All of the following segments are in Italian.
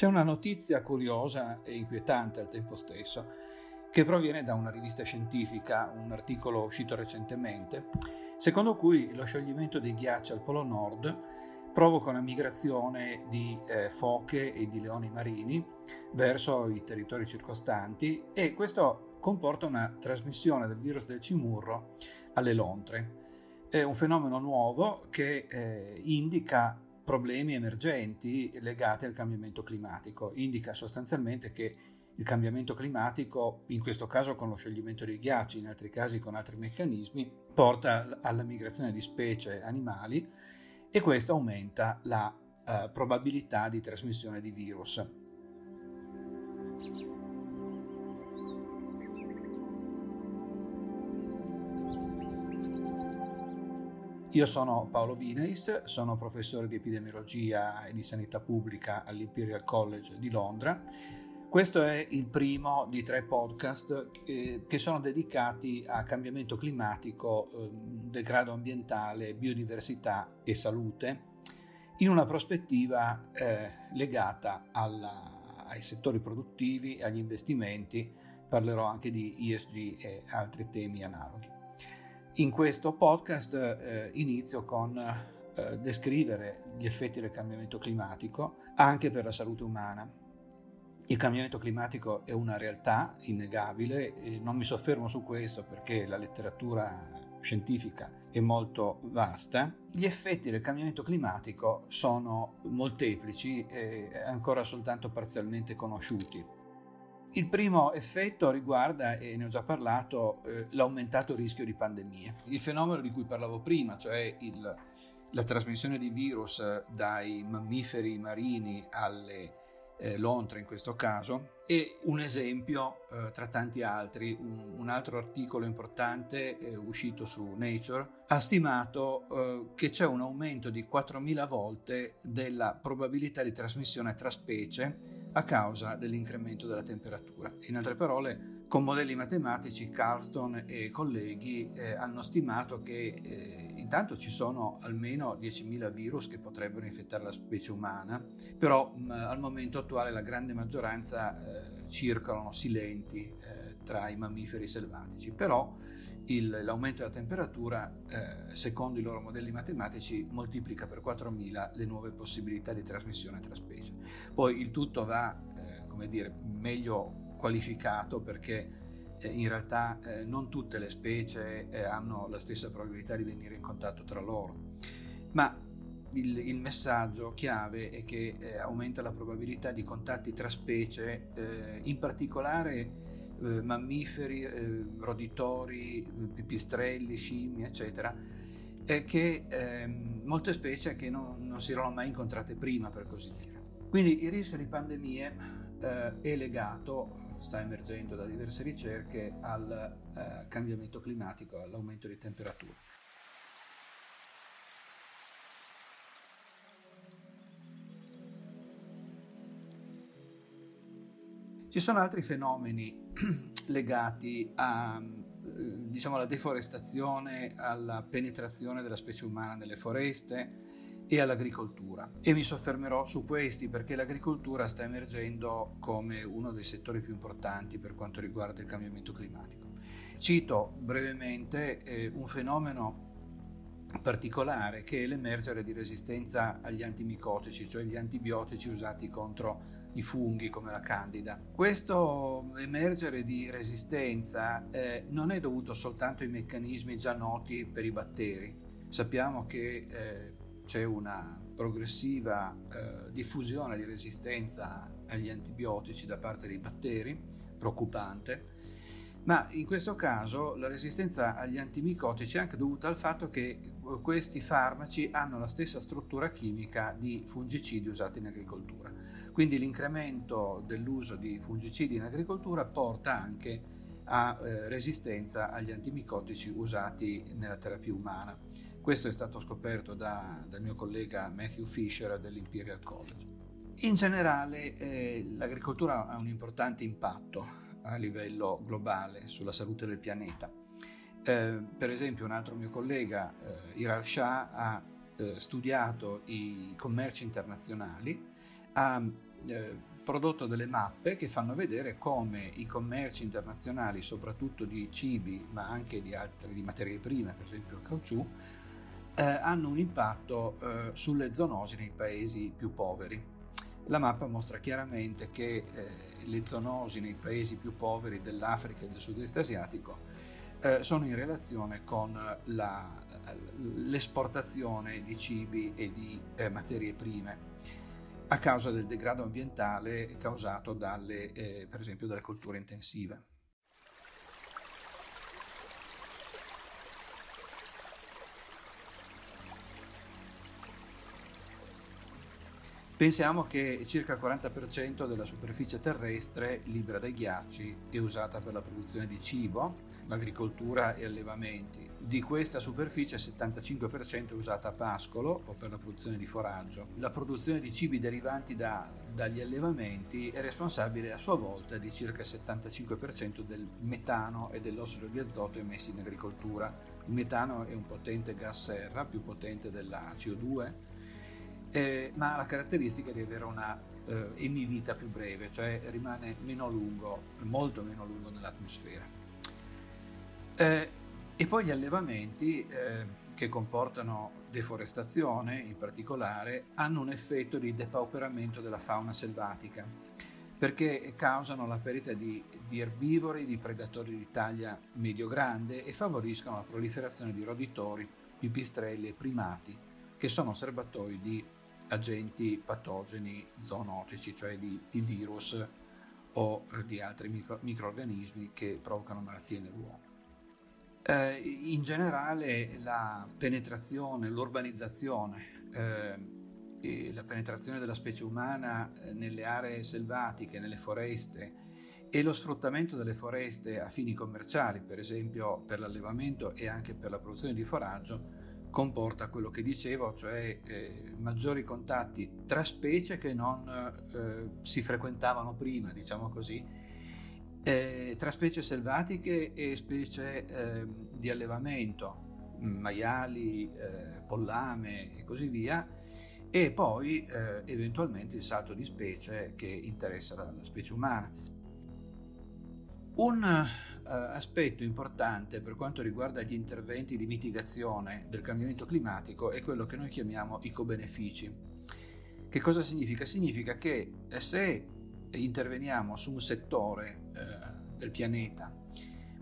C'è una notizia curiosa e inquietante al tempo stesso che proviene da una rivista scientifica, un articolo uscito recentemente, secondo cui lo scioglimento dei ghiacci al Polo Nord provoca una migrazione di eh, foche e di leoni marini verso i territori circostanti e questo comporta una trasmissione del virus del cimurro alle lontre. È un fenomeno nuovo che eh, indica problemi emergenti legati al cambiamento climatico. Indica sostanzialmente che il cambiamento climatico, in questo caso con lo scioglimento dei ghiacci, in altri casi con altri meccanismi, porta alla migrazione di specie animali e questo aumenta la eh, probabilità di trasmissione di virus. Io sono Paolo Vineis, sono professore di epidemiologia e di sanità pubblica all'Imperial College di Londra. Questo è il primo di tre podcast che, che sono dedicati a cambiamento climatico, eh, degrado ambientale, biodiversità e salute in una prospettiva eh, legata alla, ai settori produttivi, agli investimenti. Parlerò anche di ESG e altri temi analoghi. In questo podcast eh, inizio con eh, descrivere gli effetti del cambiamento climatico anche per la salute umana. Il cambiamento climatico è una realtà innegabile e non mi soffermo su questo perché la letteratura scientifica è molto vasta. Gli effetti del cambiamento climatico sono molteplici e ancora soltanto parzialmente conosciuti. Il primo effetto riguarda, e ne ho già parlato, eh, l'aumentato rischio di pandemie. Il fenomeno di cui parlavo prima, cioè il, la trasmissione di virus dai mammiferi marini alle eh, lontre in questo caso, è un esempio eh, tra tanti altri. Un, un, altro articolo importante eh, uscito su Nature ha stimato eh, che c'è un aumento di 4.000 volte della probabilità di trasmissione tra specie a causa dell'incremento della temperatura. In altre parole, con modelli matematici, Carston e colleghi eh, hanno stimato che eh, intanto ci sono almeno 10.000 virus che potrebbero infettare la specie umana, però mh, al momento attuale la grande maggioranza eh, circolano silenti eh, tra i mammiferi selvatici. Però il, l'aumento della temperatura, eh, secondo i loro modelli matematici, moltiplica per 4.000 le nuove possibilità di trasmissione tra specie. Poi il tutto va, eh, come dire, meglio qualificato perché eh, in realtà eh, non tutte le specie eh, hanno la stessa probabilità di venire in contatto tra loro. Ma il, il messaggio chiave è che eh, aumenta la probabilità di contatti tra specie, in particolare eh, mammiferi, eh, roditori, pipistrelli, scimmie, eccetera, e che eh, molte specie che non, non, si erano mai incontrate prima, per così dire. Quindi il rischio di pandemie eh, è legato, sta emergendo da diverse ricerche, al eh, cambiamento climatico, all'aumento di temperatura. Ci sono altri fenomeni legati a, eh, diciamo, alla deforestazione, alla penetrazione della specie umana nelle foreste e all'agricoltura. E mi soffermerò su questi perché l'agricoltura sta emergendo come uno dei settori più importanti per quanto riguarda il cambiamento climatico. Cito brevemente eh, un fenomeno particolare che è l'emergere di resistenza agli antimicotici, cioè gli antibiotici usati contro i funghi come la candida. Questo emergere di resistenza eh, non è dovuto soltanto ai meccanismi già noti per i batteri. Sappiamo che eh, c'è una progressiva eh, diffusione di resistenza agli antibiotici da parte dei batteri, preoccupante, Ma in questo caso la resistenza agli antimicotici è anche dovuta al fatto che questi farmaci hanno la stessa struttura chimica di fungicidi usati in agricoltura. Quindi l'incremento dell'uso di fungicidi in agricoltura porta anche a eh, resistenza agli antimicotici usati nella terapia umana. Questo è stato scoperto da, dal mio collega Matthew Fisher dell'Imperial College. In generale eh, l'agricoltura ha un importante impatto a livello globale sulla salute del pianeta. Eh, per esempio un altro mio collega, eh, Iral Shah, ha eh, studiato i commerci internazionali, ha eh, prodotto delle mappe che fanno vedere come i commerci internazionali, soprattutto di cibi, ma anche di altre di materie prime, per esempio il caucciù, eh, hanno un impatto eh, sulle zoonosi nei paesi più poveri. La mappa mostra chiaramente che eh, le zoonosi nei paesi più poveri dell'Africa e del sud-est asiatico eh, sono in relazione con la, l'esportazione di cibi e di eh, materie prime a causa del degrado ambientale causato dalle, eh, per esempio dalle colture intensive. Pensiamo che circa il 40% della superficie terrestre libera dai ghiacci è usata per la produzione di cibo, agricoltura e allevamenti. Di questa superficie il 75% è usata a pascolo o per la produzione di foraggio. La produzione di cibi derivanti da, dagli allevamenti è responsabile a sua volta di circa il 75% del metano e dell'ossido di azoto emessi in agricoltura. Il metano è un potente gas serra, più potente della CO2 eh, ma ha la caratteristica di avere una eh, emivita più breve, cioè rimane meno lungo, molto meno lungo nell'atmosfera. Eh, e poi gli allevamenti eh, che comportano deforestazione in particolare hanno un effetto di depauperamento della fauna selvatica perché causano la perdita di, di erbivori, di predatori di taglia medio-grande e favoriscono la proliferazione di roditori, pipistrelli e primati che sono serbatoi di agenti patogeni zoonotici, cioè di, di virus o di altri micro, microorganismi che provocano malattie nell'uomo. Eh, in generale la penetrazione, l'urbanizzazione eh, e la penetrazione della specie umana eh, nelle aree selvatiche, nelle foreste e lo sfruttamento delle foreste a fini commerciali, per esempio per l'allevamento e anche per la produzione di foraggio, comporta quello che dicevo, cioè eh, maggiori contatti tra specie che non eh, si frequentavano prima, diciamo così, eh, tra specie selvatiche e specie ehm, di allevamento, maiali, eh, pollame e così via, e poi eh, eventualmente il salto di specie che interessa la, specie umana. Un aspetto importante per quanto riguarda gli interventi di mitigazione del cambiamento climatico è quello che noi chiamiamo ecobenefici. Che cosa significa? Significa che eh, se interveniamo su un settore eh, del pianeta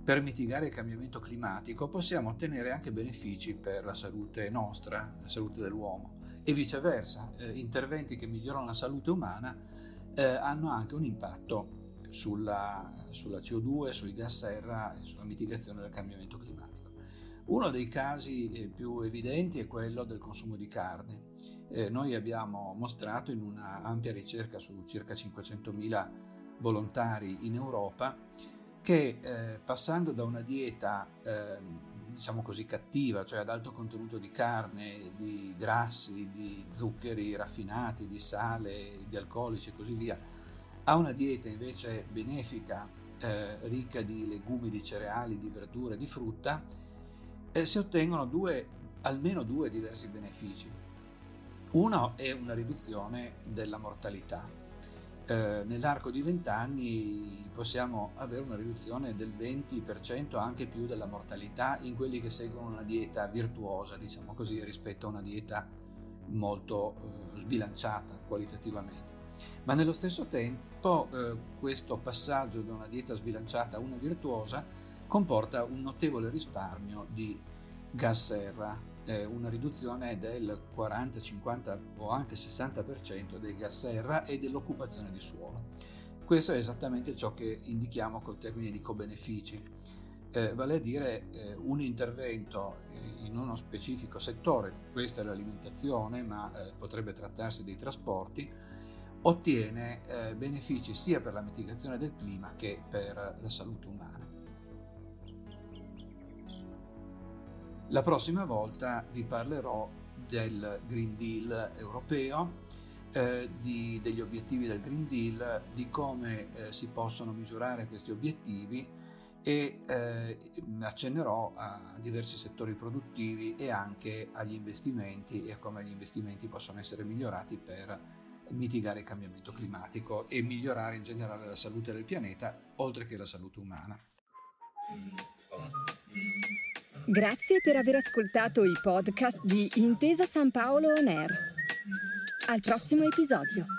per mitigare il cambiamento climatico possiamo ottenere anche benefici per la salute nostra, la salute dell'uomo e viceversa, eh, interventi che migliorano la salute umana eh, hanno anche un impatto sulla, sulla CO2, sui gas serra e sulla mitigazione del cambiamento climatico. Uno dei casi eh, più evidenti è quello del consumo di carne. Eh, noi abbiamo mostrato in una ampia ricerca su circa 500.000 volontari in Europa che eh, passando da una dieta eh, diciamo così cattiva, cioè ad alto contenuto di carne, di grassi, di zuccheri raffinati, di sale, di alcolici e così via, ha una dieta invece benefica, eh, ricca di legumi, di cereali, di verdure, di frutta, eh, si ottengono due, almeno due diversi benefici. Uno è una riduzione della mortalità. Eh, nell'arco di 20 anni possiamo avere una riduzione del 20% anche più della mortalità in quelli che seguono una dieta virtuosa, diciamo così, rispetto a una dieta molto eh, sbilanciata qualitativamente. Ma nello stesso tempo eh, questo passaggio da una dieta sbilanciata a una virtuosa comporta un notevole risparmio di gas serra, eh, una riduzione del 40, 50 o anche 60% dei gas serra e dell'occupazione di suolo. Questo è esattamente ciò che indichiamo col termine di co-benefici, eh, vale a dire eh, un intervento in uno specifico settore, questa è l'alimentazione, ma eh, potrebbe trattarsi dei trasporti, ottiene eh, benefici sia per la mitigazione del clima che per la salute umana. La prossima volta vi parlerò del Green Deal europeo, eh, di, degli obiettivi del Green Deal, di come eh, si possono misurare questi obiettivi e eh, accennerò a diversi settori produttivi e anche agli investimenti e a come gli investimenti possono essere migliorati per mitigare il cambiamento climatico e migliorare in generale la salute del pianeta, oltre che la salute umana. Grazie per aver ascoltato i podcast di Intesa San Paolo On Air. Al prossimo episodio.